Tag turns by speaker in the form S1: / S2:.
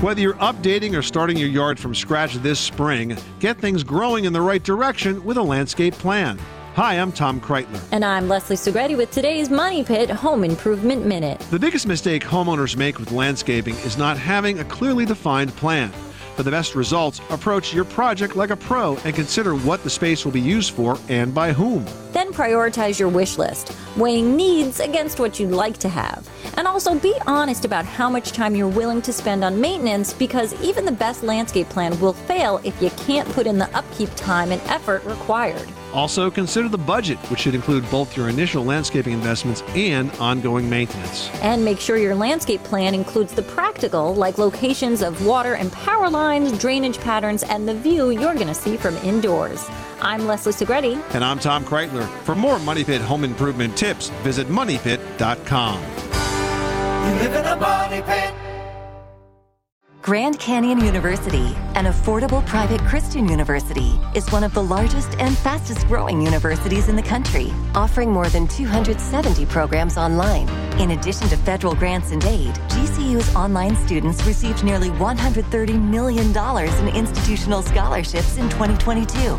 S1: Whether you're updating or starting your yard from scratch this spring, get things growing in the right direction with a landscape plan. Hi, I'm Tom Kraeutler.
S2: And I'm Leslie Segrete with today's Money Pit Home Improvement Minute.
S1: The biggest mistake homeowners make with landscaping is not having a clearly defined plan. For the best results, approach your project like a pro and consider what the space will be used for and by whom.
S2: Then prioritize your wish list, weighing needs against what you'd like to have. And also be honest about how much time you're willing to spend on maintenance because even the best landscape plan will fail if you can't put in the upkeep time and effort required.
S1: Also, consider the budget, which should include both your initial landscaping investments and ongoing maintenance.
S2: And make sure your landscape plan includes the practical, like locations of water and power lines, drainage patterns, and the view you're going to see from indoors. I'm Leslie Segrete.
S1: And I'm Tom Kraeutler. For more Money Pit home improvement tips, visit moneypit.com.
S3: You live in a money pit.
S4: Grand Canyon University, an affordable private Christian university, is one of the largest and fastest growing universities in the country, offering more than 270 programs online. In addition to federal grants and aid, GCU's online students received nearly $130 million in institutional scholarships in 2022.